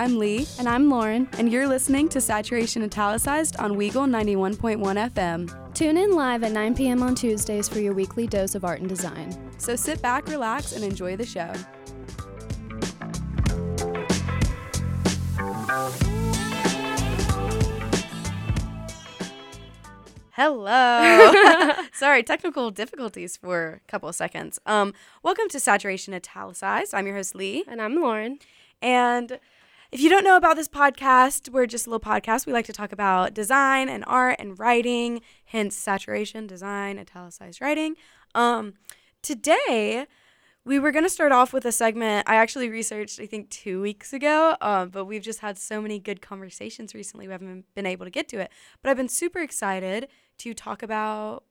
I'm Lee. And I'm Lauren. And you're listening to Saturation Italicized on Weagle 91.1 FM. Tune in live at 9 p.m. on Tuesdays for your weekly dose of art and design. So sit back, relax, and enjoy the show. Hello. Sorry, technical difficulties for a couple of seconds. Um, welcome to Saturation Italicized. I'm your host Lee, and I'm Lauren. And if you don't know about this podcast, we're just a little podcast. We like to talk about design and art and writing, hence saturation, design, italicized writing. Um, today, we were going to start off with a segment I actually researched, I think, two weeks ago, um, but we've just had so many good conversations recently, we haven't been able to get to it. But I've been super excited to talk about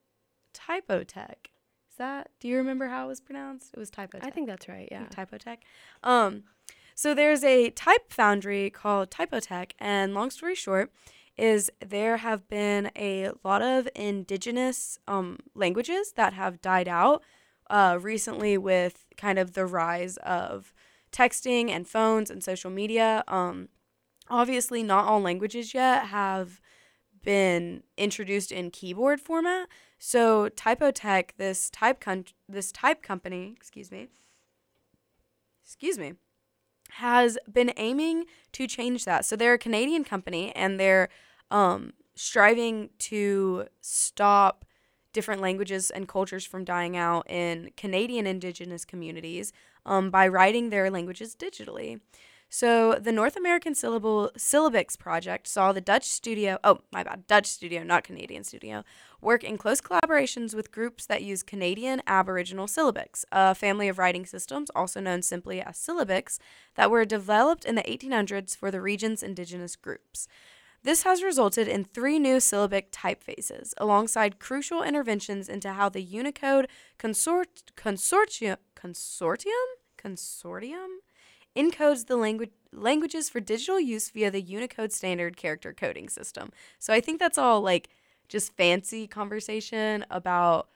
Typotheque. Is that, do you remember how it was pronounced? It was Typotheque. I think that's right, yeah. Typotheque. Um, so there's a type foundry called Typotheque, and long story short, is there have been a lot of indigenous um, languages that have died out uh, recently with kind of the rise of texting and phones and social media. Um, obviously, not all languages yet have been introduced in keyboard format. So Typotheque, this type con- this type company, excuse me, excuse me, has been aiming to change that. So they're a Canadian company and they're um, striving to stop different languages and cultures from dying out in Canadian Indigenous communities um, by writing their languages digitally. So the North American Syllable Syllabics project saw the Dutch studio, oh my bad, Dutch studio, not Canadian studio, work in close collaborations with groups that use Canadian Aboriginal syllabics, a family of writing systems also known simply as syllabics that were developed in the 1800s for the region's indigenous groups. This has resulted in three new syllabic typefaces, alongside crucial interventions into how the Unicode consort- consortium consortium consortium encodes the language languages for digital use via the Unicode standard character coding system. So I think that's all like just fancy conversation about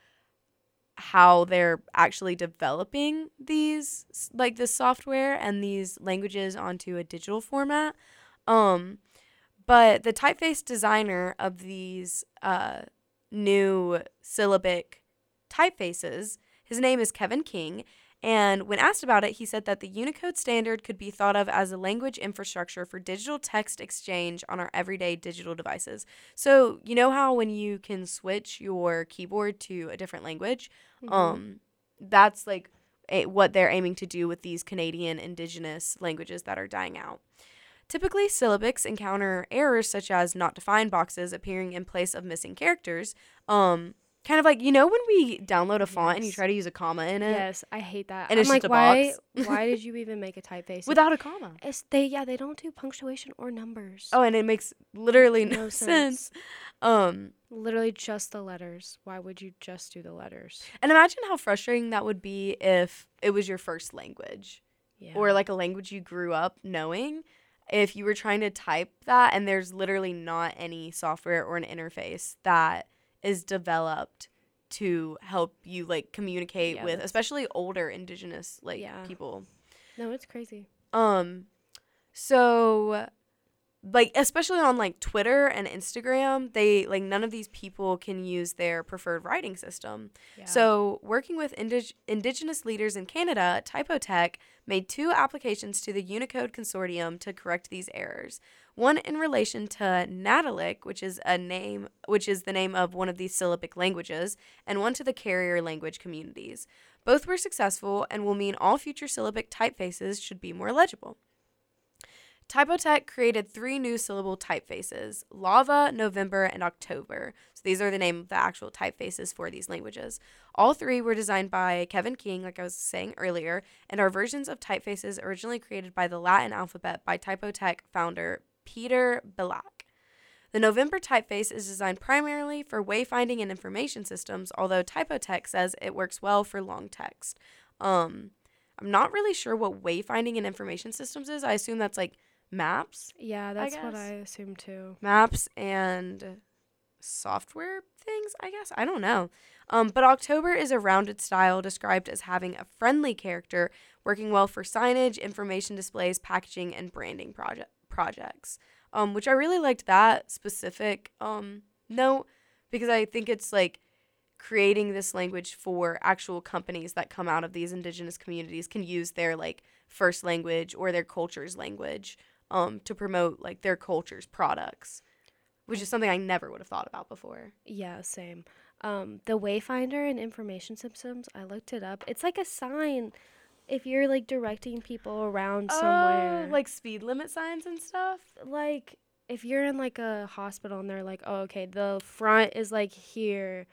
how they're actually developing these like the software and these languages onto a digital format. Um but the typeface designer of these uh, new syllabic typefaces, his name is Kevin King, and when asked about it, he said that the Unicode standard could be thought of as a language infrastructure for digital text exchange on our everyday digital devices. So, you know how when you can switch your keyboard to a different language? Mm-hmm. Um, that's like a, what they're aiming to do with these Canadian indigenous languages that are dying out. Typically, syllabics encounter errors such as not defined boxes appearing in place of missing characters. Um, Kind of like you know when we download a font yes. and you try to use a comma in it. Yes, I hate that. And I'm it's like, just a why? box. why did you even make a typeface without a comma? It's they yeah they don't do punctuation or numbers. Oh, and it makes literally no, no sense. sense. Um, literally just the letters. Why would you just do the letters? And imagine how frustrating that would be if it was your first language, yeah. or like a language you grew up knowing. If you were trying to type that and there's literally not any software or an interface that is developed to help you like communicate yeah, with especially older indigenous like yeah. people. No, it's crazy. Um so like especially on like Twitter and Instagram, they like none of these people can use their preferred writing system. Yeah. So, working with indig- indigenous leaders in Canada, Typotheque made two applications to the Unicode consortium to correct these errors. One in relation to Nattilik, which is a name which is the name of one of these syllabic languages, and one to the carrier language communities. Both were successful and will mean all future syllabic typefaces should be more legible. Typotheque created three new syllable typefaces Lava, November, and October. So these are the name of the actual typefaces for these languages. All three were designed by Kevin King, like I was saying earlier, and are versions of typefaces originally created by the Latin alphabet by Typotheque founder Peter Biľak. The November typeface is designed primarily for wayfinding and information systems, although Typotheque says it works well for long text. Um, I'm not really sure what wayfinding and information systems is. I assume that's like maps. Yeah, that's I what I assume too. Maps and software things, I guess. I don't know. Um, but October is a rounded style described as having a friendly character working well for signage, information displays, packaging, and branding project projects. Um, which I really liked that specific um, note because I think it's like creating this language for actual companies that come out of these indigenous communities can use their like first language or their culture's language um, to promote like their culture's products, which is something I never would have thought about before. Yeah, same. Um, the Wayfinder and information systems, I looked it up. It's like a sign if you're like directing people around oh, somewhere. Oh, like speed limit signs and stuff. like if you're in like a hospital and they're like, "Oh, okay, the front is like here."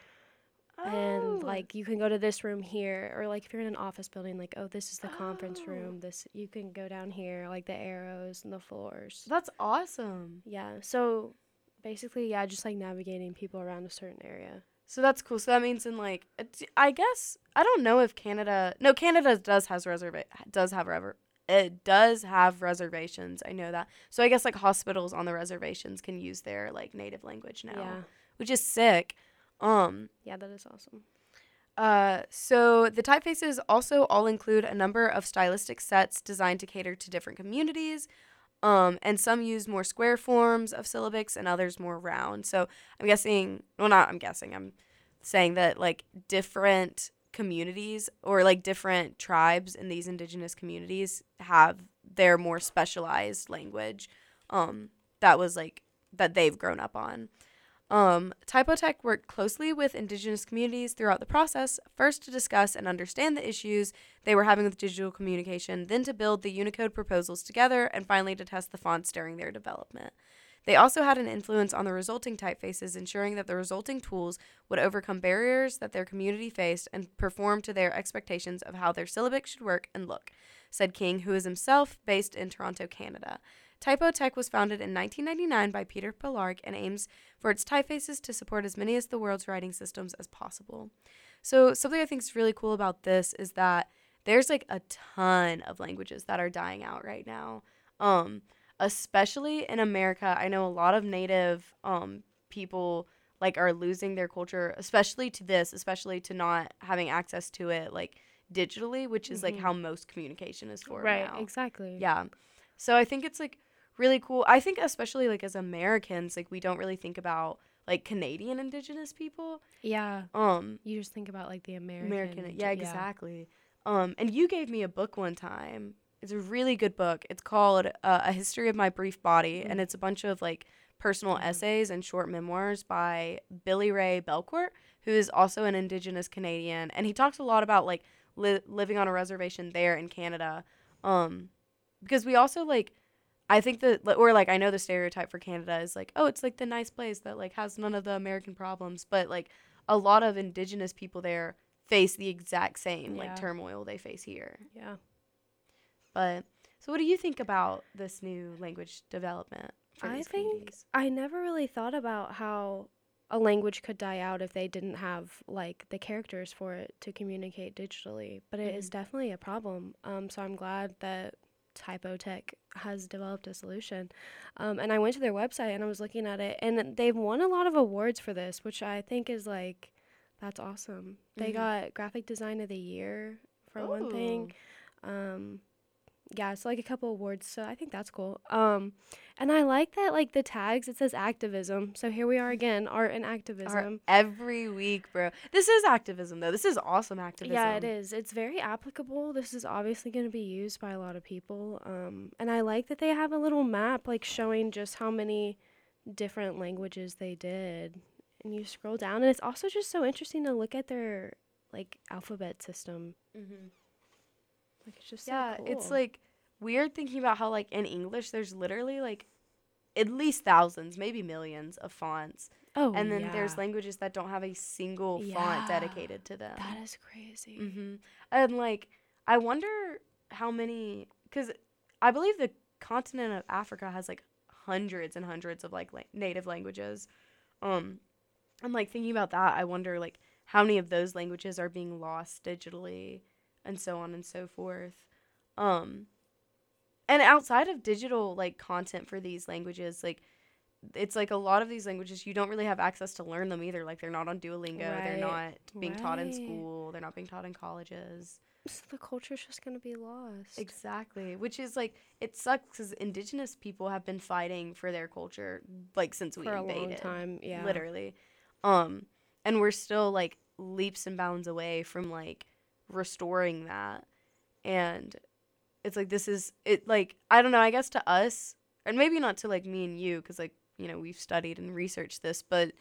and Oh. like you can go to this room here or like if you're in an office building like oh this is the conference Oh. room this you can go down here like the arrows and the floors that's awesome. yeah so basically yeah just like navigating people around a certain area So that's cool. So that means in like, I guess I don't know if Canada. No, Canada does has reserva- does have rever- it does have reservations. I know that. So I guess like hospitals on the reservations can use their like native language now, yeah which is sick. Um. yeah that is awesome Uh. So the typefaces also all include a number of stylistic sets designed to cater to different communities. Um, and some use more square forms of syllabics and others more round. So I'm guessing, well, not I'm guessing, I'm saying that like different communities or like different tribes in these indigenous communities have their more specialized language um, that was like that they've grown up on. Um, Typotheque worked closely with indigenous communities throughout the process, first to discuss and understand the issues they were having with digital communication, then to build the Unicode proposals together, and finally to test the fonts during their development. They also had an influence on the resulting typefaces, ensuring that the resulting tools would overcome barriers that their community faced and perform to their expectations of how their syllabic should work and look, said King, who is himself based in Toronto, Canada. Typotheque was founded in 1999 by Peter Biľak and aims for its typefaces to support as many of the world's writing systems as possible. So, something I think is really cool about this is that there's like a ton of languages that are dying out right now. Um, especially in America, I know a lot of native um, people like are losing their culture, especially to this, especially to not having access to it like digitally, which is like Mhm. how most communication is for right now. exactly Yeah. So I think it's like really cool. I think especially like as Americans, like we don't really think about like Canadian indigenous people. yeah Um you just think about like the american American yeah, exactly. Um and you gave me a book one time. It's a really good book. It's called uh, A History of My Brief Body and Mm. it's a bunch of like personal Mhm. essays and short memoirs by Billy Ray Belcourt, who is also an indigenous Canadian and he talks a lot about like li- living on a reservation there in Canada. Um because we also like I think that or like I know the stereotype for Canada is like oh it's like the nice place that like has none of the American problems but like a lot of indigenous people there face the exact same Yeah. like turmoil they face here. yeah But so what do you think about this new language development for I think? I never really thought about how a language could die out if they didn't have like the characters for it to communicate digitally. But it is Mhm. definitely a problem. Um, so I'm glad that Typotheque has developed a solution. Um, and I went to their website and I was looking at it, and they've won a lot of awards for this, which I think is like that's awesome. They Mhm. got graphic design of the year for one thing. Um, yeah, so like a couple awards. So I think that's cool. Um, and I like that like the tags it says activism. So here we are again, art and Art activism. every week, bro. This is activism though. This is awesome activism. Yeah, it is. It's very applicable. This is obviously going to be used by a lot of people. Um, and I like that they have a little map like showing just how many different languages they did. And you scroll down, and it's also just so interesting to look at their like alphabet system. Mm-hmm. Like it's just so Yeah, it's like weird thinking about how like in English there's literally like at least thousands, maybe millions of fonts. oh, and then there's languages that don't have a single Yeah, font dedicated to them. that is crazy. hmm And like, I wonder how many, because I believe the continent of Africa has like hundreds and hundreds of like la- native languages. Um, I'm like thinking about that. I wonder like how many of those languages are being lost digitally, and so on and so forth. Um, and outside of digital like content for these languages, like it's like a lot of these languages you don't really have access to learn them either. Like they're not on Duolingo, they're not being taught in school, they're not being taught in colleges. So the culture's just gonna be lost. Exactly, which is like it sucks because indigenous people have been fighting for their culture like since we for a invaded, long time. Yeah. literally. Um, and we're still like leaps and bounds away from like restoring that, and it's like this is it like I don't know. I guess to us, and maybe not to like me and you, because like you know we've studied and researched this, but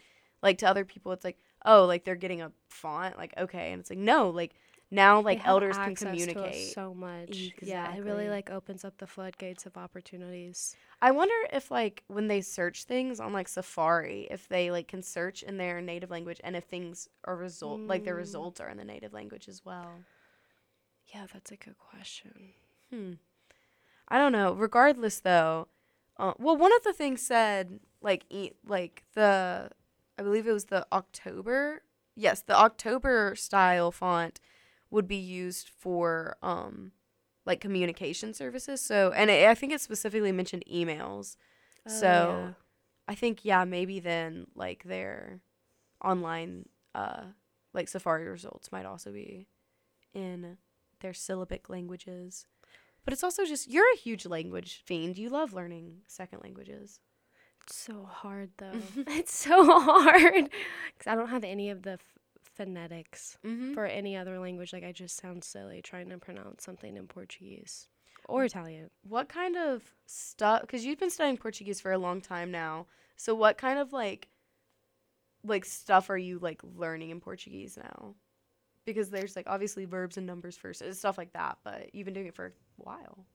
like to other people, it's like oh like they're getting a font, like okay, and it's like no, like now like elders can access to us communicate. so much. Yeah, it really like opens up the floodgates of opportunities. I wonder if like when they search things on like Safari, if they like can search in their native language and if things are result like their Mm. results are in the native language as well. Yeah, that's a good question. Hmm. I don't know. Regardless though, uh, well one of the things said like e- like the I believe it was the October. Yes, the October style font would be used for um like communication services. So and it, I think it specifically mentioned emails. So I think yeah, maybe then like their online uh like Safari results might also be in their syllabic languages. But it's also just you're a huge language fiend. You love learning second languages. It's so hard though. it's so hard because I don't have any of the f- phonetics Mm-hmm. for any other language. Like I just sound silly trying to pronounce something in Portuguese or Italian. What kind of stuff? Because you've been studying Portuguese for a long time now. So what kind of like like stuff are you like learning in Portuguese now? Because there's like obviously verbs and numbers first, uh, stuff like that. But you've been doing it for a while.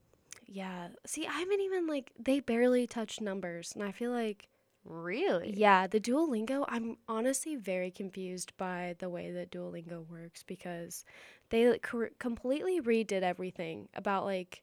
Yeah. See, I haven't even like they barely touch numbers, and I feel like Really? yeah, the Duolingo. I'm honestly very confused by the way that Duolingo works because they like, cor- completely redid everything about like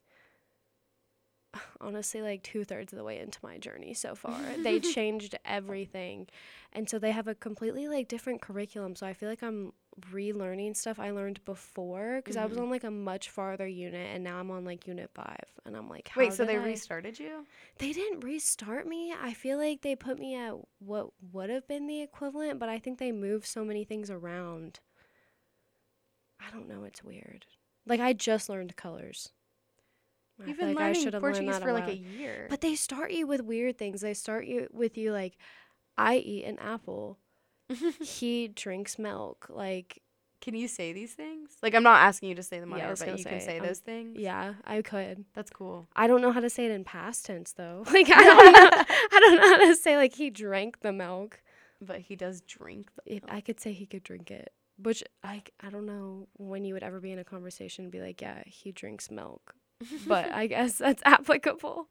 honestly like two thirds of the way into my journey so far. they changed everything, and so they have a completely like different curriculum. So I feel like I'm relearning stuff I learned before because I was Mhm. on like a much farther unit, and now I'm on like unit five, and I'm like, Wait, so they I- restarted you? they didn't restart me. I feel like they put me at what would have been the equivalent, but I think they moved so many things around. I don't know. It's weird. Like I just learned colors. You've been like learning should have learned Portuguese that for like a year. But they start you with weird things. They start you with you like, I eat an apple. He drinks milk. Like, can you say these things? Like, I'm not asking you to say them on Yeah, air, but you can say, say um, those things. yeah, I could. that's cool. I don't know how to say it in past tense though. Like I don't know. I don't know how to say like he drank the milk. But he does drink. The milk. I could say he could drink it, which I I don't know when you would ever be in a conversation and be like, yeah, he drinks milk, but I guess that's applicable.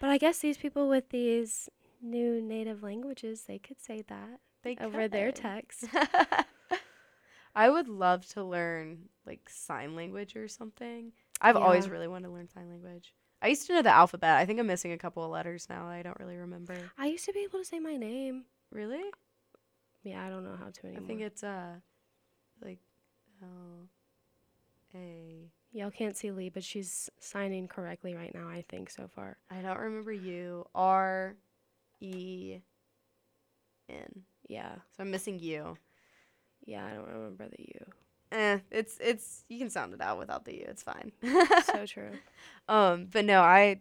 But I guess these people with these new native languages, they could say that they over their text. I would love to learn like sign language or something. I've always really wanted to learn sign language. I used to know the alphabet. I think I'm missing a couple of letters now. I don't really remember. I used to be able to say my name. Really? Yeah, I don't know how to anymore. I think it's uh like L A Y'all can't see Lee, but she's signing correctly right now. I think so far. I don't remember you. R E N. Yeah, So I'm missing you. yeah, I don't remember the U. Eh, it's it's you can sound it out without the U. It's fine. so true. um, but no, I I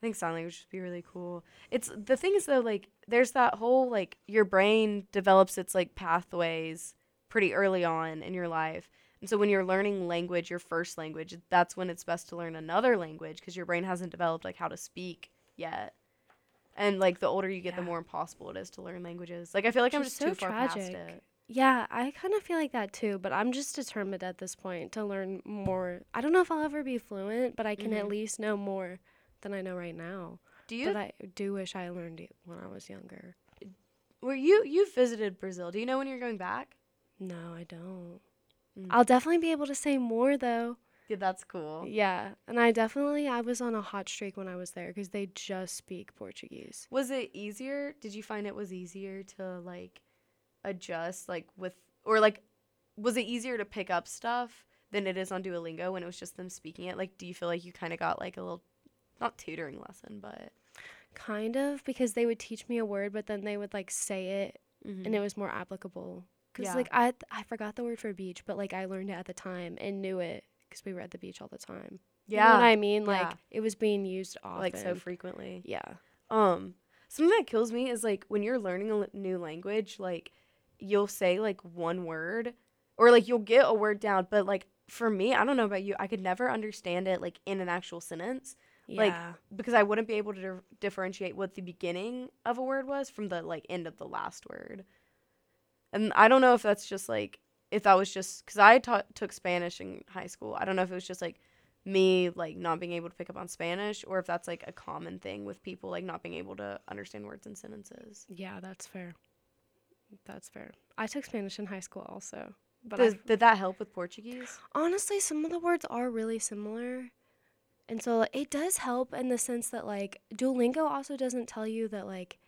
think sign language would be really cool. It's the thing is though, like there's that whole like your brain develops its like pathways pretty early on in your life. And so when you're learning language, your first language, that's when it's best to learn another language because your brain hasn't developed like how to speak yet. And like the older you get, the more impossible it is to learn languages. Like I feel like I'm Which is just too so far past tragic. it. Yeah, I kind of feel like that too, but I'm just determined at this point to learn more. I don't know if I'll ever be fluent, but I can at Mhm. least know more than I know right now. Do you? But I do wish I learned it when I was younger. were you you visited Brazil? Do you know when you're going back? No, I don't. Mm. I'll definitely be able to say more though. Yeah, that's cool. Yeah, and I definitely I was on a hot streak when I was there because they just speak Portuguese. Was it easier? Did you find it was easier to like adjust like with or like was it easier to pick up stuff than it is on Duolingo when it was just them speaking it? Like do you feel like you kind of got like a little not tutoring lesson, but Kind of because they would teach me a word, but then they would like say it, Mhm. and it was more applicable. Cause Yeah. like I I forgot the word for beach, but like I learned it at the time and knew it because we were at the beach all the time. You know yeah, what I mean? Like yeah. it was being used often. like so frequently. yeah. Um, something that kills me is like when you're learning a l- new language, like you'll say like one word, or like you'll get a word down, but like for me, I don't know about you, I could never understand it like in an actual sentence Like, Yeah. because I wouldn't be able to dif- differentiate what the beginning of a word was from the like end of the last word. And I don't know if that's just like if that was just because I taught took Spanish in high school. I don't know if it was just like me like not being able to pick up on Spanish or if that's like a common thing with people like not being able to understand words and sentences. yeah, that's fair. That's fair. I took Spanish in high school also. But Does, did that help with Portuguese? honestly, some of the words are really similar. And so like, it does help in the sense that like Duolingo also doesn't tell you that like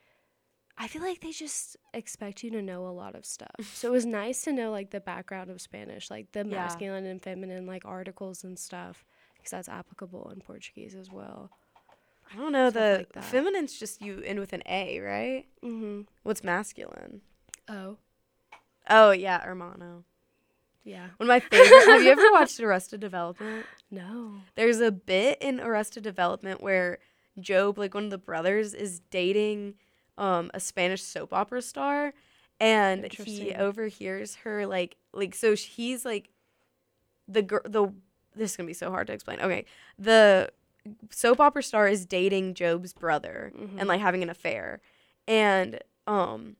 I feel like they just expect you to know a lot of stuff. so it was nice to know like the background of Spanish, like the Yeah. masculine and feminine like articles and stuff because that's applicable in Portuguese as well. I don't know. Stuff The like feminine's just you end with an A, right? Mhm. What's masculine? Oh, Oh yeah, hermano. yeah. One of my favorite. have you ever watched Arrested Development? No. There's a bit in Arrested Development where Gob, like one of the brothers, is dating um a Spanish soap opera star and he overhears her like like so he's like the girl the this is to be so hard to explain. Okay. The soap opera star is dating Gob's brother Mhm. and like having an affair. And um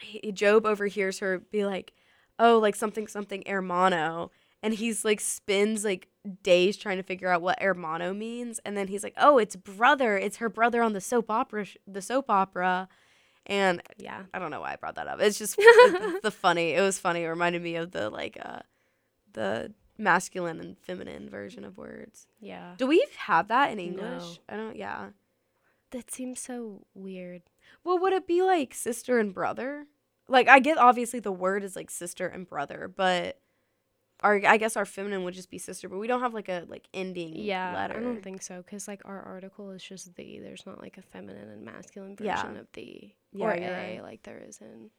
he, Job overhears her be like, "Oh, like something something hermano." And he's like spins like days trying to figure out what hermano means, and then he's like, "Oh, it's brother. It's her brother on the soap opera sh- the soap opera." And Yeah. I don't know why I brought that up. It's just the, the funny. It was funny. It reminded me of the like uh the masculine and feminine version of words. Yeah. Do we have that in English? No. I don't yeah. That seems so weird. Well, would it be like sister and brother? Like I get obviously the word is like sister and brother, but our I guess our feminine would just be sister, but we don't have like a like ending Yeah, letter. I don't think so because like our article is just the. There's not like a feminine and masculine version Yeah. of the Yeah, or a right. like there is in.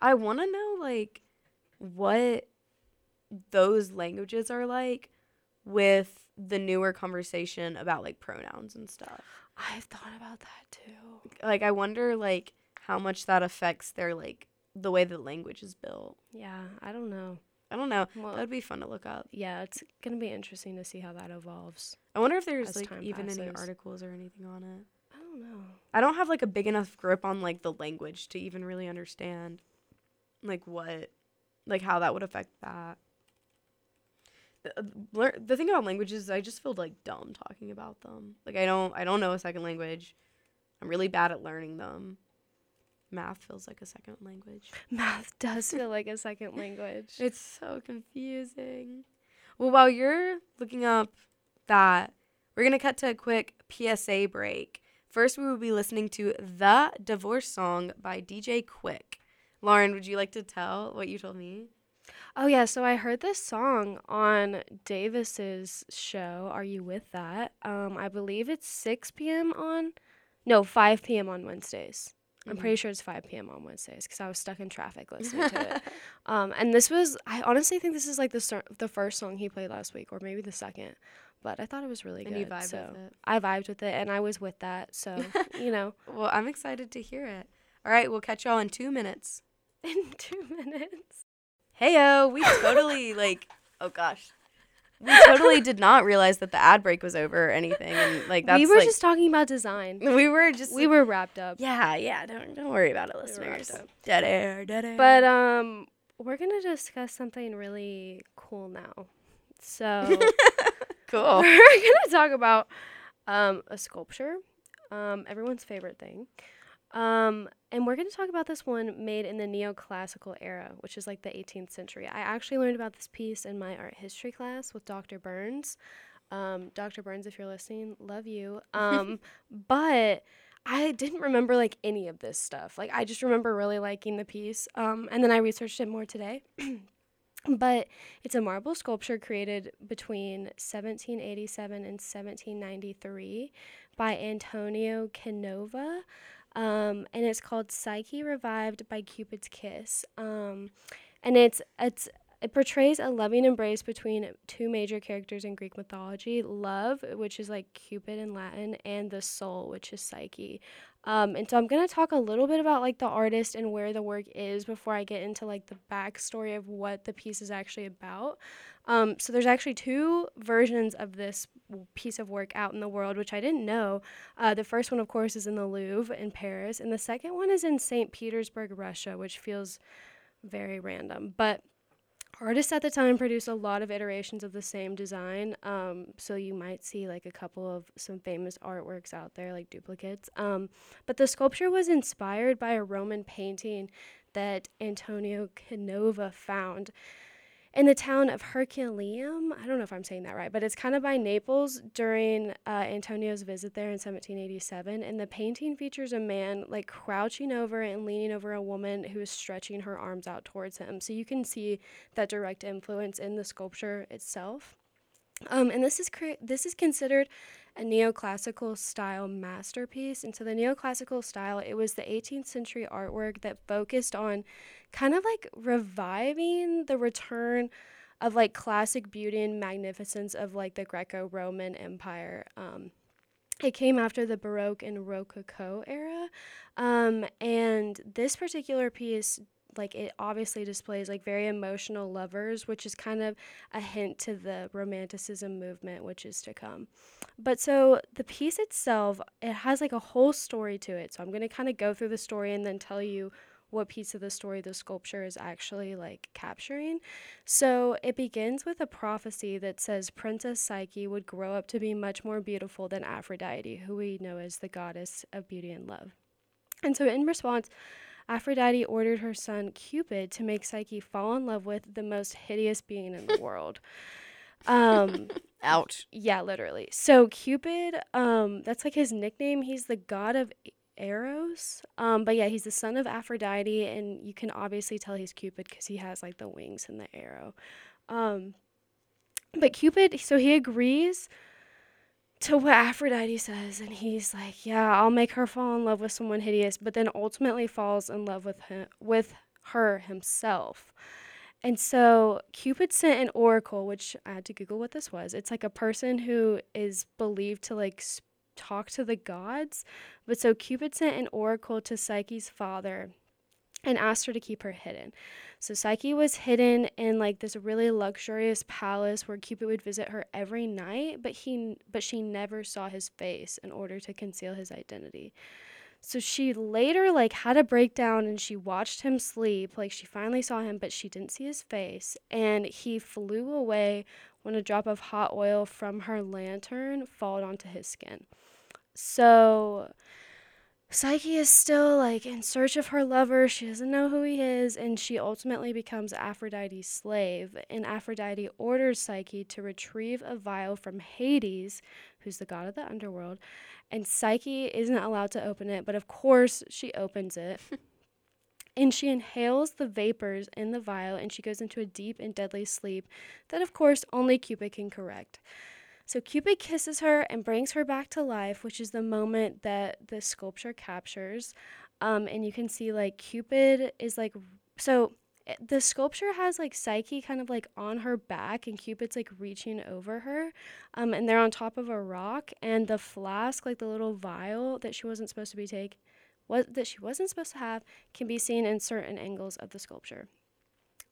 I want to know like what those languages are like with the newer conversation about like pronouns and stuff. I've thought about that too. Like I wonder like how much that affects their like the way the language is built. Yeah, I don't know. I don't know. Well, That'd be fun to look up. yeah, it's gonna be interesting to see how that evolves. I wonder if there's like even any articles or anything on it. I don't know. I don't have like a big enough grip on like the language to even really understand like what like how that would affect that. The, uh, lear- the thing about languages is I just feel like dumb talking about them. Like I don't I don't know a second language. I'm really bad at learning them. Math feels like a second language. Math does feel like a second language. It's so confusing. Well, while you're looking up that, we're going to cut to a quick PSA break. First, we will be listening to The Divorce Song by DJ Quik. Lauren, would you like to tell what you told me? Oh yeah, so I heard this song on Davis's show. Are you with that? Um, I believe it's 6 p.m. on, no, 5 p.m. on Wednesdays. I'm Mhm. pretty sure it's 5 p.m. on Wednesdays because I was stuck in traffic listening to it. Um, and this was, I honestly think this is like the start, the first song he played last week, or maybe the second. But I thought it was really and good. you vibe so with it. I vibed with it, and I was with that. So you know, Well, I'm excited to hear it. All right, we'll catch y'all in two minutes. in two minutes. Heyo, we totally like. Oh gosh, we totally did not realize that the ad break was over or anything, and like that's we were like just talking about design. we were just We were wrapped up. Yeah, yeah. Don't don't worry about it, listeners. up. Dead air, dead air. But um, we're gonna discuss something really cool now. So cool. we're gonna talk about um a sculpture, um everyone's favorite thing, um and we're gonna talk about this one made in the neoclassical era, which is like the 18th century. I actually learned about this piece in my art history class with Dr. Burns. Um, Dr. Burns, if you're listening, love you. Um, but I didn't remember like any of this stuff. Like I just remember really liking the piece. Um, and then I researched it more today. but it's a marble sculpture created between 1787 and 1793 by Antonio Canova. Um, and it's called Psyche Revived by Cupid's Kiss. Um, and it's it's it portrays a loving embrace between two major characters in Greek mythology love, which is like Cupid in Latin, and the soul, which is Psyche. Um, and so I'm going to talk a little bit about like the artist and where the work is before I get into like the backstory of what the piece is actually about. Um, so there's actually two versions of this piece of work out in the world, which I didn't know. Uh, the first one, of course, is in the Louvre in Paris, and the second one is in St. Petersburg, Russia, which feels very random. But artists at the time produced a lot of iterations of the same design um, so you might see like a couple of some famous artworks out there like duplicates um, but the sculpture was inspired by a roman painting that antonio canova found in the town of Herculaneum. I don't know if I'm saying that right, but it's kind of by Naples during uh, Antonio's visit there in 1787. And the painting features a man like crouching over and leaning over a woman who is stretching her arms out towards him. So you can see that direct influence in the sculpture itself. Um, and this is cre- this is considered a neoclassical style masterpiece. And so the neoclassical style, it was the 18th century artwork that focused on kind of like reviving the return of like classic beauty and magnificence of like the Greco-Roman Empire. Um, it came after the Baroque and Rococo era, um, and this particular piece like it obviously displays like very emotional lovers which is kind of a hint to the romanticism movement which is to come but so the piece itself it has like a whole story to it so i'm going to kind of go through the story and then tell you what piece of the story the sculpture is actually like capturing. So it begins with a prophecy that says Princess Psyche would grow up to be much more beautiful than Aphrodite, who we know as the goddess of beauty and love. And so in response, Aphrodite ordered her son Cupid to make Psyche fall in love with the most hideous being in the world. Um, Ouch. Yeah, literally. So Cupid, um, that's like his nickname. He's the god of arrows. Um, but yeah, he's the son of Aphrodite, and you can obviously tell he's Cupid because he has like the wings and the arrow. Um, but Cupid, so he agrees to what Aphrodite says, and he's like, "Yeah, I'll make her fall in love with someone hideous," but then ultimately falls in love with him, with her himself. And so Cupid sent an oracle, which I had to Google what this was. It's like a person who is believed to like talk to the gods. But so Cupid sent an oracle to Psyche's father and asked her to keep her hidden. So Psyche was hidden in like this really luxurious palace where Cupid would visit her every night, but he but she never saw his face in order to conceal his identity. So she later like had a breakdown and she watched him sleep. Like she finally saw him, but she didn't see his face and he flew away when a drop of hot oil from her lantern fell onto his skin. So Psyche is still like in search of her lover. She doesn't know who he is, and she ultimately becomes Aphrodite's slave. And Aphrodite orders Psyche to retrieve a vial from Hades, who's the god of the underworld. And Psyche isn't allowed to open it, but of course she opens it. and she inhales the vapors in the vial and she goes into a deep and deadly sleep that, of course, only Cupid can correct. So Cupid kisses her and brings her back to life, which is the moment that the sculpture captures. Um, and you can see like Cupid is like so eh, the sculpture has like Psyche kind of like on her back and Cupid's like reaching over her. Um, and they're on top of a rock and the flask, like the little vial that she wasn't supposed to be take what that she wasn't supposed to have can be seen in certain angles of the sculpture.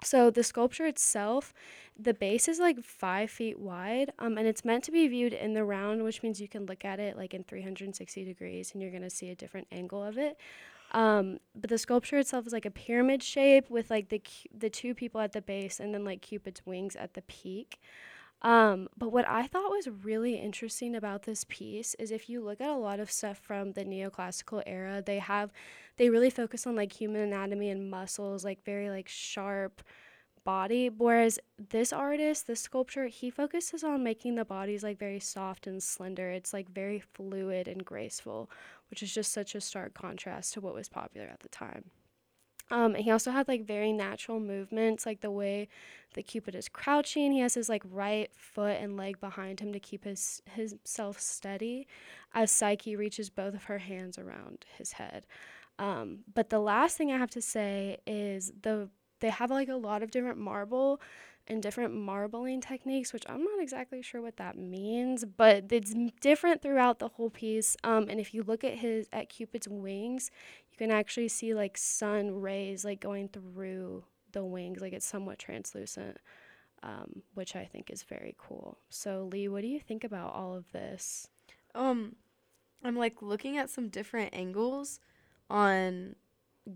So the sculpture itself, the base is like five feet wide, um, and it's meant to be viewed in the round, which means you can look at it like in 360 degrees, and you're gonna see a different angle of it. Um, but the sculpture itself is like a pyramid shape with like the the two people at the base, and then like Cupid's wings at the peak. Um, but what I thought was really interesting about this piece is if you look at a lot of stuff from the neoclassical era, they have they really focus on like human anatomy and muscles, like very like sharp body. Whereas this artist, this sculpture, he focuses on making the bodies like very soft and slender. It's like very fluid and graceful, which is just such a stark contrast to what was popular at the time. Um, and he also had like very natural movements, like the way the Cupid is crouching. He has his like right foot and leg behind him to keep his himself steady, as Psyche reaches both of her hands around his head. Um, but the last thing I have to say is the they have like a lot of different marble and different marbling techniques, which I'm not exactly sure what that means, but it's different throughout the whole piece. Um, and if you look at his at Cupid's wings, you can actually see like sun rays like going through the wings, like it's somewhat translucent, um, which I think is very cool. So Lee, what do you think about all of this? Um, I'm like looking at some different angles on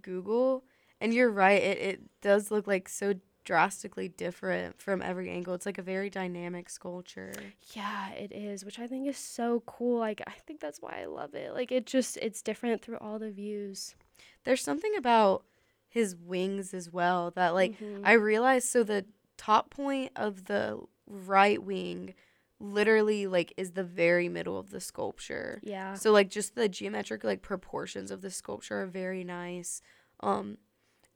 Google, and you're right. It it does look like so drastically different from every angle. It's like a very dynamic sculpture. Yeah, it is, which I think is so cool. Like I think that's why I love it. Like it just it's different through all the views. There's something about his wings as well that like Mhm. I realized so the top point of the right wing literally like is the very middle of the sculpture. yeah. So like just the geometric like proportions of the sculpture are very nice. Um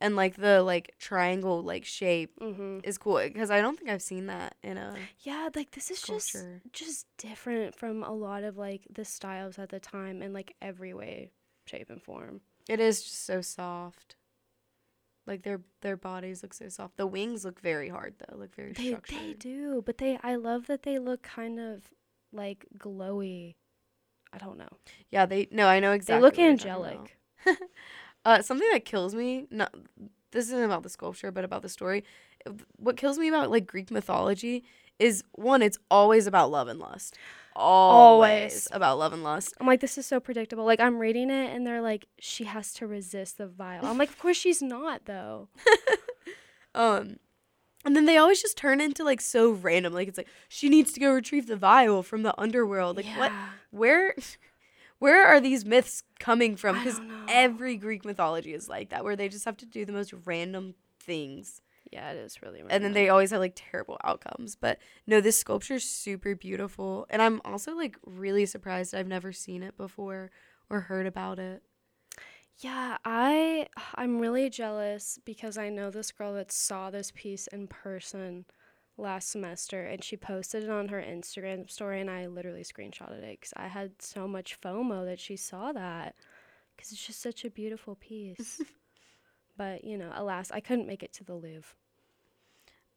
and like the like triangle like shape Mhm. is cool because I don't think I've seen that in a Yeah, like this is sculpture. just just different from a lot of like the styles at the time in like every way, shape and form. It is just so soft. Like their their bodies look so soft. The wings look very hard though, look very They structured. they do, but they I love that they look kind of like glowy. I don't know. Yeah, they no, I know exactly. they look angelic. Uh, something that kills me. Not this isn't about the sculpture, but about the story. What kills me about like Greek mythology is one, it's always about love and lust. Always, Always. about love and lust. I'm like, this is so predictable. Like I'm reading it and they're like, she has to resist the vial. I'm like, of course she's not though. Um, and then they always just turn into like so random. Like it's like she needs to go retrieve the vial from the underworld. Like what? Where? Where are these myths coming from? Because every Greek mythology is like that, where they just have to do the most random things. Yeah, it is really amazing. and then they always have like terrible outcomes. But no, this sculpture is super beautiful, and I'm also like really surprised I've never seen it before or heard about it. Yeah, I I'm really jealous because I know this girl that saw this piece in person last semester and she posted it on her Instagram story and I literally screenshotted it cuz I had so much FOMO that she saw that cuz it's just such a beautiful piece. but, you know, alas, I couldn't make it to the Louvre.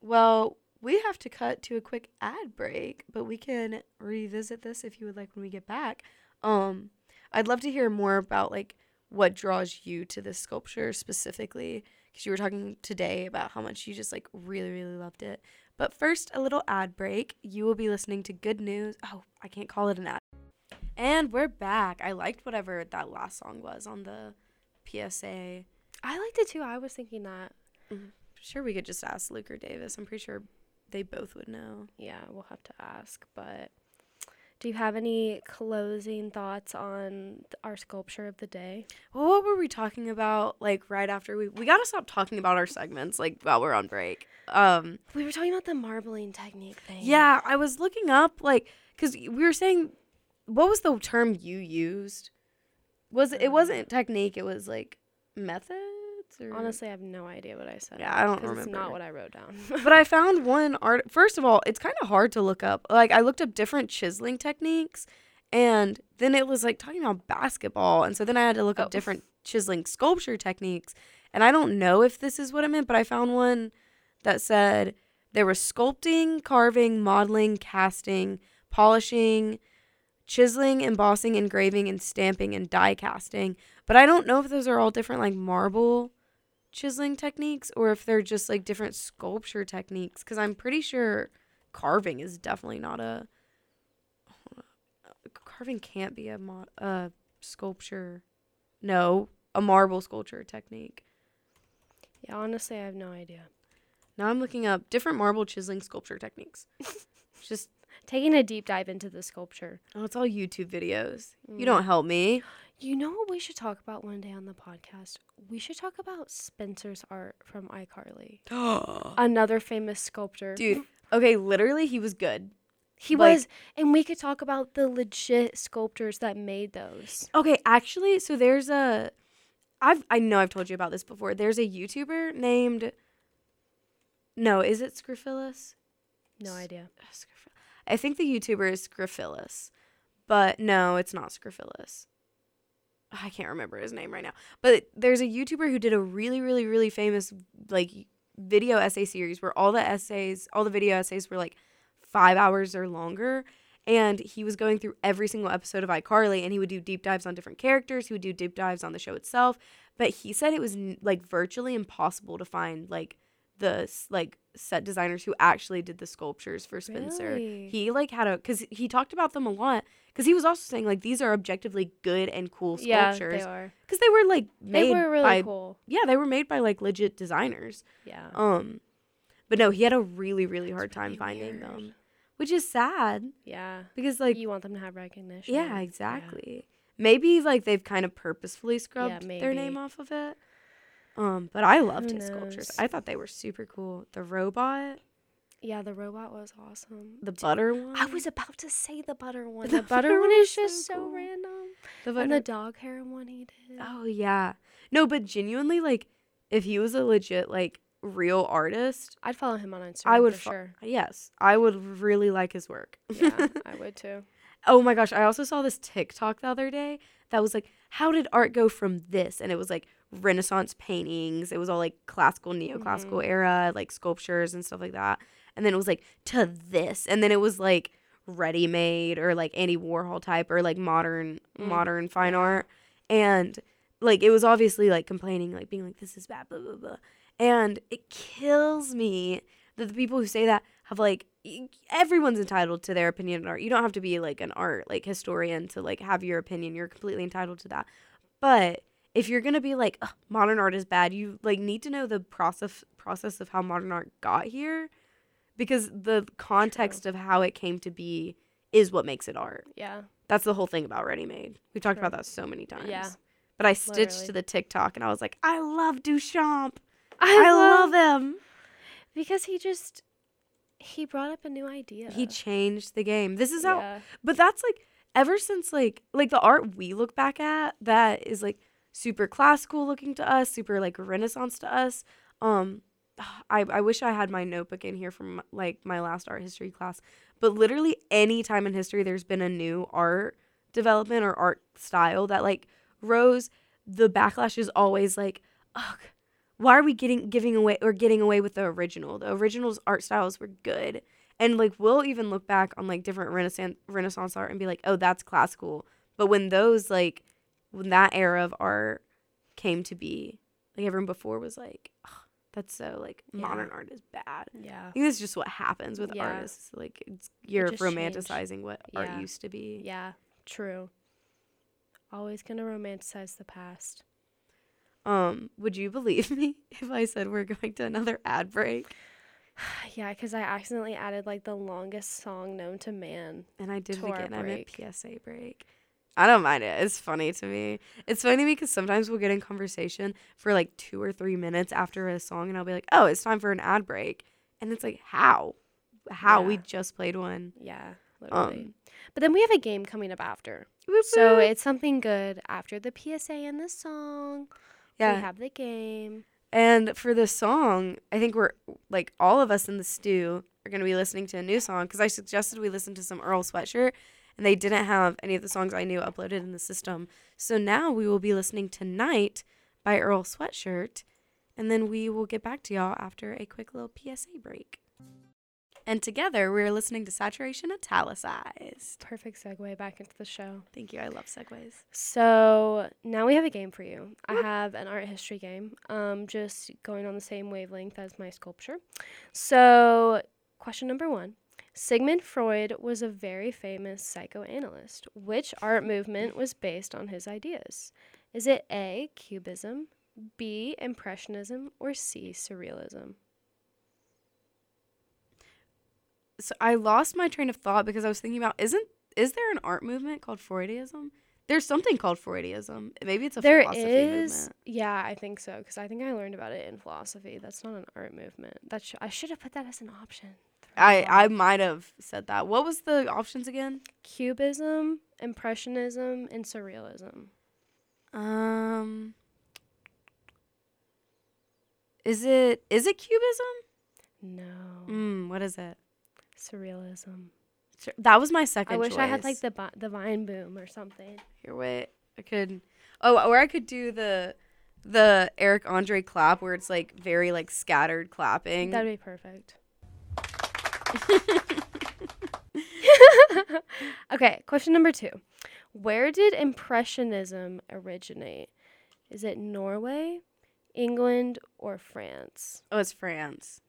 Well, we have to cut to a quick ad break, but we can revisit this if you would like when we get back. Um, I'd love to hear more about like what draws you to this sculpture specifically because you were talking today about how much you just like really really loved it. But first, a little ad break. You will be listening to Good News. Oh, I can't call it an ad. And we're back. I liked whatever that last song was on the PSA. I liked it too. I was thinking that. Mm-hmm. Sure, we could just ask Luke or Davis. I'm pretty sure they both would know. Yeah, we'll have to ask, but do you have any closing thoughts on our sculpture of the day? Well, what were we talking about? Like right after we we gotta stop talking about our segments like while we're on break. Um, We were talking about the marbling technique thing. yeah, I was looking up like because we were saying what was the term you used? Was it, it wasn't technique? It was like Honestly, I have no idea what I said. Yeah, I don't 'cause It's not what I wrote down. but I found one art. First of all, it's kind of hard to look up. Like I looked up different chiseling techniques, and then it was like talking about basketball, and so then I had to look Oh. up different chiseling sculpture techniques. And I don't know if this is what it meant, but I found one that said there was sculpting, carving, modeling, casting, polishing, chiseling, embossing, engraving, and stamping and die casting. But I don't know if those are all different like marble chiseling techniques or if they're just like different sculpture techniques because I'm pretty sure carving is definitely not a carving can't be a mod a sculpture. No, a marble sculpture technique. yeah, honestly, I have no idea. Now I'm looking up different marble chiseling sculpture techniques. just Taking a deep dive into the sculpture. oh, it's all YouTube videos. You Mm. don't help me. You know what we should talk about one day on the podcast? We should talk about Spencer's art from iCarly. Another famous sculptor. Dude, okay, literally he was good. he like- was, and we could talk about the legit sculptors that made those. Okay, actually, so there's a I've I know I've told you about this before. There's a YouTuber named No, is it Scrophilus? No idea. I think the YouTuber is Scrophilus. But no, it's not Scrophilus. I can't remember his name right now. But there's a YouTuber who did a really really really famous like video essay series where all the essays, all the video essays were like 5 hours or longer and he was going through every single episode of iCarly and he would do deep dives on different characters, he would do deep dives on the show itself, but he said it was like virtually impossible to find like the like set designers who actually did the sculptures for Spencer. Really? He like had a cuz he talked about them a lot cuz he was also saying like these are objectively good and cool sculptures. Yeah, they are. cuz they were like made They were really by cool. yeah, they were made by like legit designers. Yeah. Um but no, he had a really really hard time really finding weird. them, which is sad Yeah. because like you want them to have recognition. yeah, exactly. Maybe like they've kind of purposefully scrubbed their name off of it. Um, but I loved Who his sculptures. knows? I thought they were super cool. The robot, Yeah, the robot was awesome. the butter one. I was about to say the butter one. The butter one is just so, cool. random. the And butter. the dog hair one he did. oh yeah, no, but genuinely, like, if he was a legit like real artist, I'd follow him on Instagram. I would for fo- sure. yes, I would really like his work. Yeah, I would too. Oh my gosh, I also saw this TikTok the other day that was like, how did art go from this? And it was like Renaissance paintings. It was all like classical, neoclassical era, like sculptures and stuff like that. And then it was like to this. And then it was like ready made or like Andy Warhol type or like modern Mm, modern fine art. And like it was obviously like complaining, like being like, this is bad, blah blah blah. And it kills me that the people who say that have like everyone's entitled to their opinion on art. You don't have to be like an art like historian to like have your opinion. You're completely entitled to that. But if you're gonna be like modern art is bad, you like need to know the process process of how modern art got here, because the context of how it came to be is what makes it art. Yeah. That's the whole thing about ready made. We've talked True. about that so many times. Yeah. But I stitched Literally. to the TikTok and I was like, I love Duchamp. I, I love him. because he just he brought up a new idea. He changed the game. This is how yeah. but that's like ever since like like the art we look back at that is like super classical looking to us, super like renaissance to us. Um I I wish I had my notebook in here from like my last art history class. But literally any time in history there's been a new art development or art style that like rose the backlash is always like, ugh, why are we getting giving away or getting away with the original? The original's art styles were good. And like we'll even look back on like different renaissance renaissance art and be like, "Oh, that's classical." But when those like when that era of art came to be, like everyone before was like, "Ugh, that's so like Yeah. modern art is bad." Yeah. I think that's just what happens with Yeah. artists. Like it's, you're just changed. romanticizing what art used to be. Yeah. True. Always gonna romanticize the past. Um, would you believe me if I said we're going to another ad break? Yeah, because I accidentally added like the longest song known to man. And I did it again. I meant break. PSA break. I don't mind it. It's funny to me. It's funny to me because sometimes we'll get in conversation for like two or three minutes after a song, and I'll be like, "Oh, it's time for an ad break," and it's like, "How? How? We just played one." Yeah, literally. Um, but then we have a game coming up after. So it's something good after the PSA and the song. yeah. We have the game. And for the song, I think we're like all of us in the stew are going to be listening to a new song because I suggested we listen to some Earl Sweatshirt and they didn't have any of the songs I knew uploaded in the system. So now we will be listening to Night by Earl Sweatshirt and then we will get back to y'all after a quick little PSA break. And together we're listening to Saturation Italicized. Perfect segue back into the show. Thank you. I love segues. So now we have a game for you. I have an art history game, um, just going on the same wavelength as my sculpture. So, question number one Sigmund Freud was a very famous psychoanalyst. Which art movement was based on his ideas? Is it A, Cubism, B, Impressionism, or C, Surrealism? So I lost my train of thought because I was thinking about isn't is there an art movement called Freudism? There's something called Freudism. Maybe it's a There philosophy is, movement. yeah, I think so, because I think I learned about it in philosophy. That's not an art movement. That sh- I should have put that as an option. I I might have said that. What was the options again? Cubism, Impressionism, and Surrealism. Um Is it is it cubism? No. Mm, what is it? Surrealism. Sure, That was my second I wish I had like the the vine boom or something. Here, wait. I could. Oh, or I could do the the Eric Andre clap where it's like very like scattered clapping. That'd be perfect. okay, question number two. Where did Impressionism originate? Is it Norway, England, or France? oh, it's France.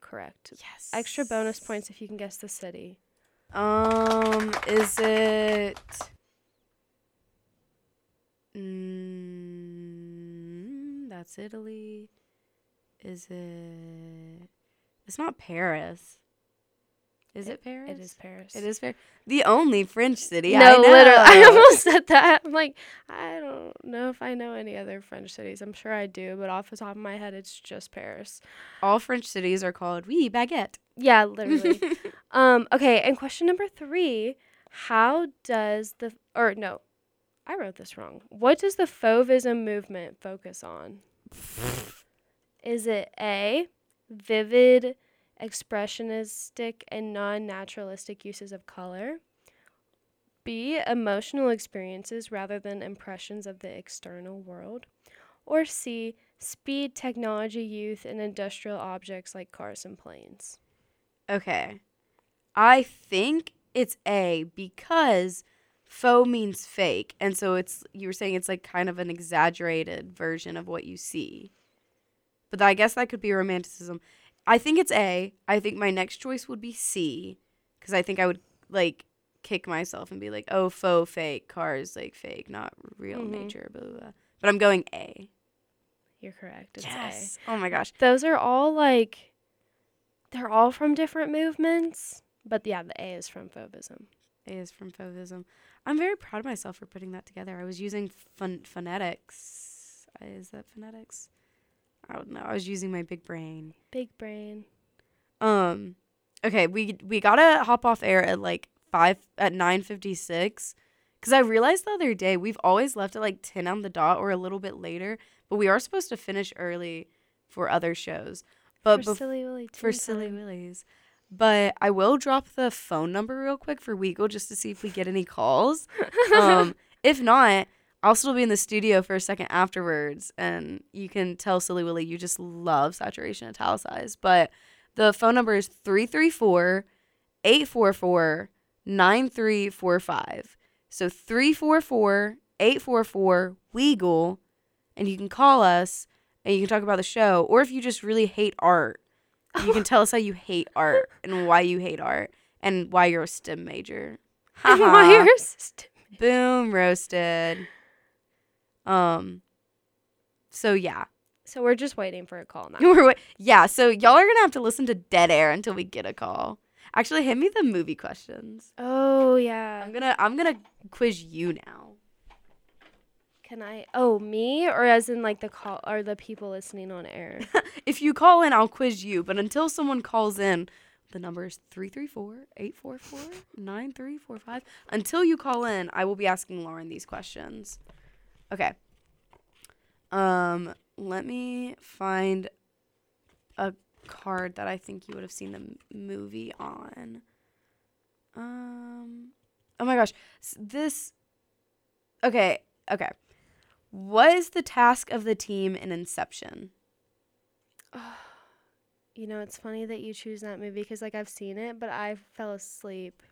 Correct. Yes. Extra bonus points if you can guess the city. Um, is it? Mm, that's Italy. Is it? It's not Paris. Is it, Paris? It is Paris. It is Paris. The only French city. no, I know. literally. I almost said that. I'm like, I don't know if I know any other French cities. I'm sure I do, but off the top of my head, it's just Paris. All French cities are called Oui Baguette. Yeah, literally. um, okay, and question number three How does the, or no, I wrote this wrong. What does the Fauvism movement focus on? Is it A, vivid, expressionistic, and non naturalistic uses of color? B, emotional experiences rather than impressions of the external world? Or C, speed, technology, youth, and industrial objects like cars and planes? Okay. I think it's A because faux means fake. And so it's you were saying it's like kind of an exaggerated version of what you see. But I guess that could be romanticism. I think it's A. I think my next choice would be C cuz I think I would like kick myself and be like, "Oh, faux fake cars like fake, not real Mhm. nature." Blah, blah, blah. But I'm going A. You're correct. It's A. Oh my gosh. Those are all like they're all from different movements, but yeah, the A is from Fauvism. A is from Fauvism. I'm very proud of myself for putting that together. I was using phon- phonetics. Uh, Is that phonetics? I don't know. I was using my big brain. Big brain. Um, okay, we we gotta hop off air at like five at nine fifty six, because I realized the other day we've always left at like ten on the dot or a little bit later, but we are supposed to finish early for other shows. But for bef- silly Willy. for Teen Silly Time. Willies. But I will drop the phone number real quick for Weagle just to see if we get any calls. um, if not, I'll still be in the studio for a second afterwards, and you can tell Silly Willy you just love saturation italicized. But the phone number is 334 844 9345. So 344 844 Weagle, and you can call us and you can talk about the show. Or if you just really hate art, you can tell us how you hate art and why you hate art and why you're a STEM major. Why yours? st- Boom, roasted. Um. So yeah, So we're just waiting for a call now. We're yeah. So y'all are gonna have to listen to dead air until we get a call. Actually, hit me the movie questions. Oh yeah. I'm gonna I'm gonna quiz you now. Can I? Oh, me or as in like the call or the people listening on air? If you call in, I'll quiz you. But until someone calls in, the number is 334-844-9345. Until you call in, I will be asking Lauren these questions. Okay. Um, let me find a card that I think you would have seen the m- movie on. Um, oh my gosh, S- this. Okay, okay. What is the task of the team in Inception? you know, it's funny that you choose that movie because like I've seen it, but I fell asleep.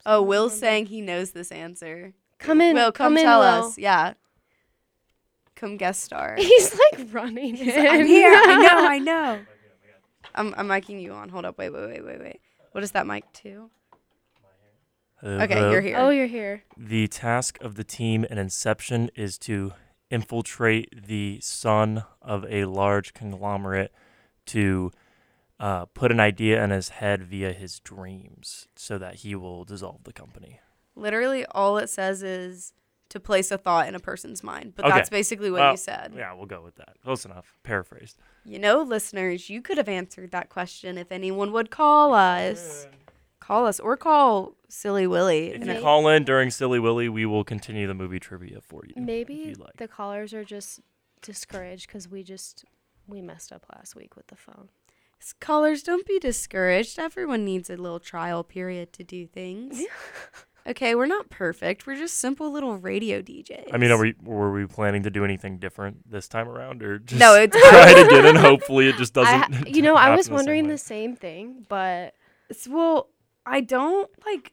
So Oh, Will's remember. saying he knows this answer. "Come in, Will, come, in, tell Will." us. Yeah. Come guest star. He's like running. He's in. like, I'm here. I know. I know. I'm I'm miking you on. Hold up. Wait. Wait. Wait. Wait. Wait. What is that mic to? Okay, Hello. you're here. Oh, you're here. The task of the team in Inception is to infiltrate the son of a large conglomerate to uh, put an idea in his head via his dreams so that he will dissolve the company. Literally, all it says is to place a thought in a person's mind. But Okay. that's basically what Well, you said. Yeah, we'll go with that. Close enough. Paraphrased. You know, listeners, you could have answered that question if anyone would call us. Call us or call Silly Willy. If you it- call in during Silly Willy, we will continue the movie trivia for you. Maybe you'd like. the callers are just discouraged because we just we messed up last week with the phone. Callers, don't be discouraged. Everyone needs a little trial period to do things. okay, we're not perfect. We're just simple little radio DJs. I mean, are we were we planning to do anything different this time around, or just No, it's try it again and hopefully it just doesn't? I, you know, I happen was the same wondering way? the same thing, but Well, I don't like.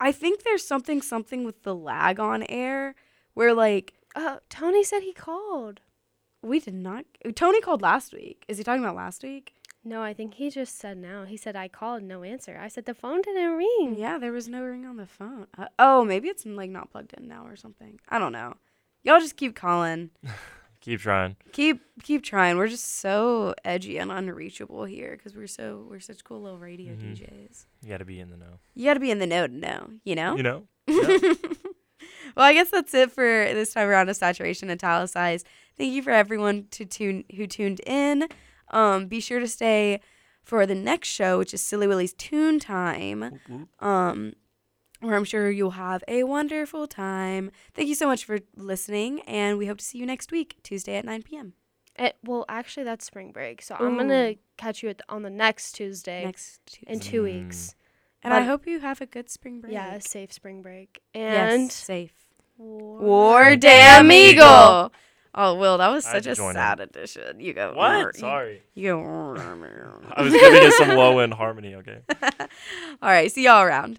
I think there's something something with the lag on air where like uh, Tony said he called. we did not. Tony called last week. Is he talking about last week? No, I think he just said now. He said I called, no answer. I said the phone didn't ring. Yeah, there was no ring on the phone. Uh, oh, maybe it's like not plugged in now or something. I don't know. Y'all just keep calling. Keep trying. Keep keep trying. We're just so edgy and unreachable here because we're so we're such cool little radio Mhm. DJs. You got to be in the know. You got to be in the know to know. You know. You know. well, I guess that's it for this time around of Saturation Italicized. Thank you for everyone to tune who tuned in. Um, be sure to stay for the next show, which is Silly Willy's Tune Time. Whoop, whoop. Um, where I'm sure you'll have a wonderful time. Thank you so much for listening, and we hope to see you next week, Tuesday at 9 p.m. It, well, actually, that's spring break, so I'm gonna catch you at the, on the next Tuesday Next Tuesday. in two Mm. weeks. and I hope you have a good spring break. Yeah, a safe spring break. Yes, And safe. War, War Damn Eagle. Oh, Will, that was such a join in. sad addition. You go. What? You, Sorry. You go. I was giving it some low end harmony. Okay. All right. See y'all around.